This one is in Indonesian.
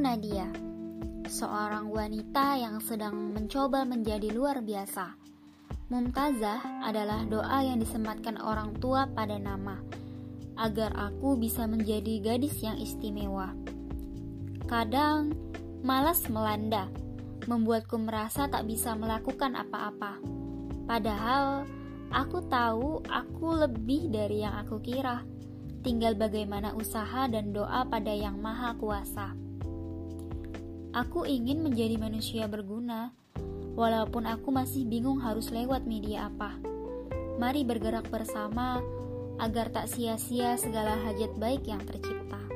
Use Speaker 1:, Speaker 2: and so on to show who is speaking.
Speaker 1: Nadia, seorang wanita yang sedang mencoba menjadi luar biasa. Mumtazah adalah doa yang disematkan orang tua pada nama, agar aku bisa menjadi gadis yang istimewa. Kadang, malas melanda, membuatku merasa tak bisa melakukan apa-apa. Padahal, aku tahu aku lebih dari yang aku kira tinggal bagaimana usaha dan doa pada Yang Maha Kuasa. Aku ingin menjadi manusia berguna, walaupun aku masih bingung harus lewat media apa. Mari bergerak bersama agar tak sia-sia segala hajat baik yang tercipta.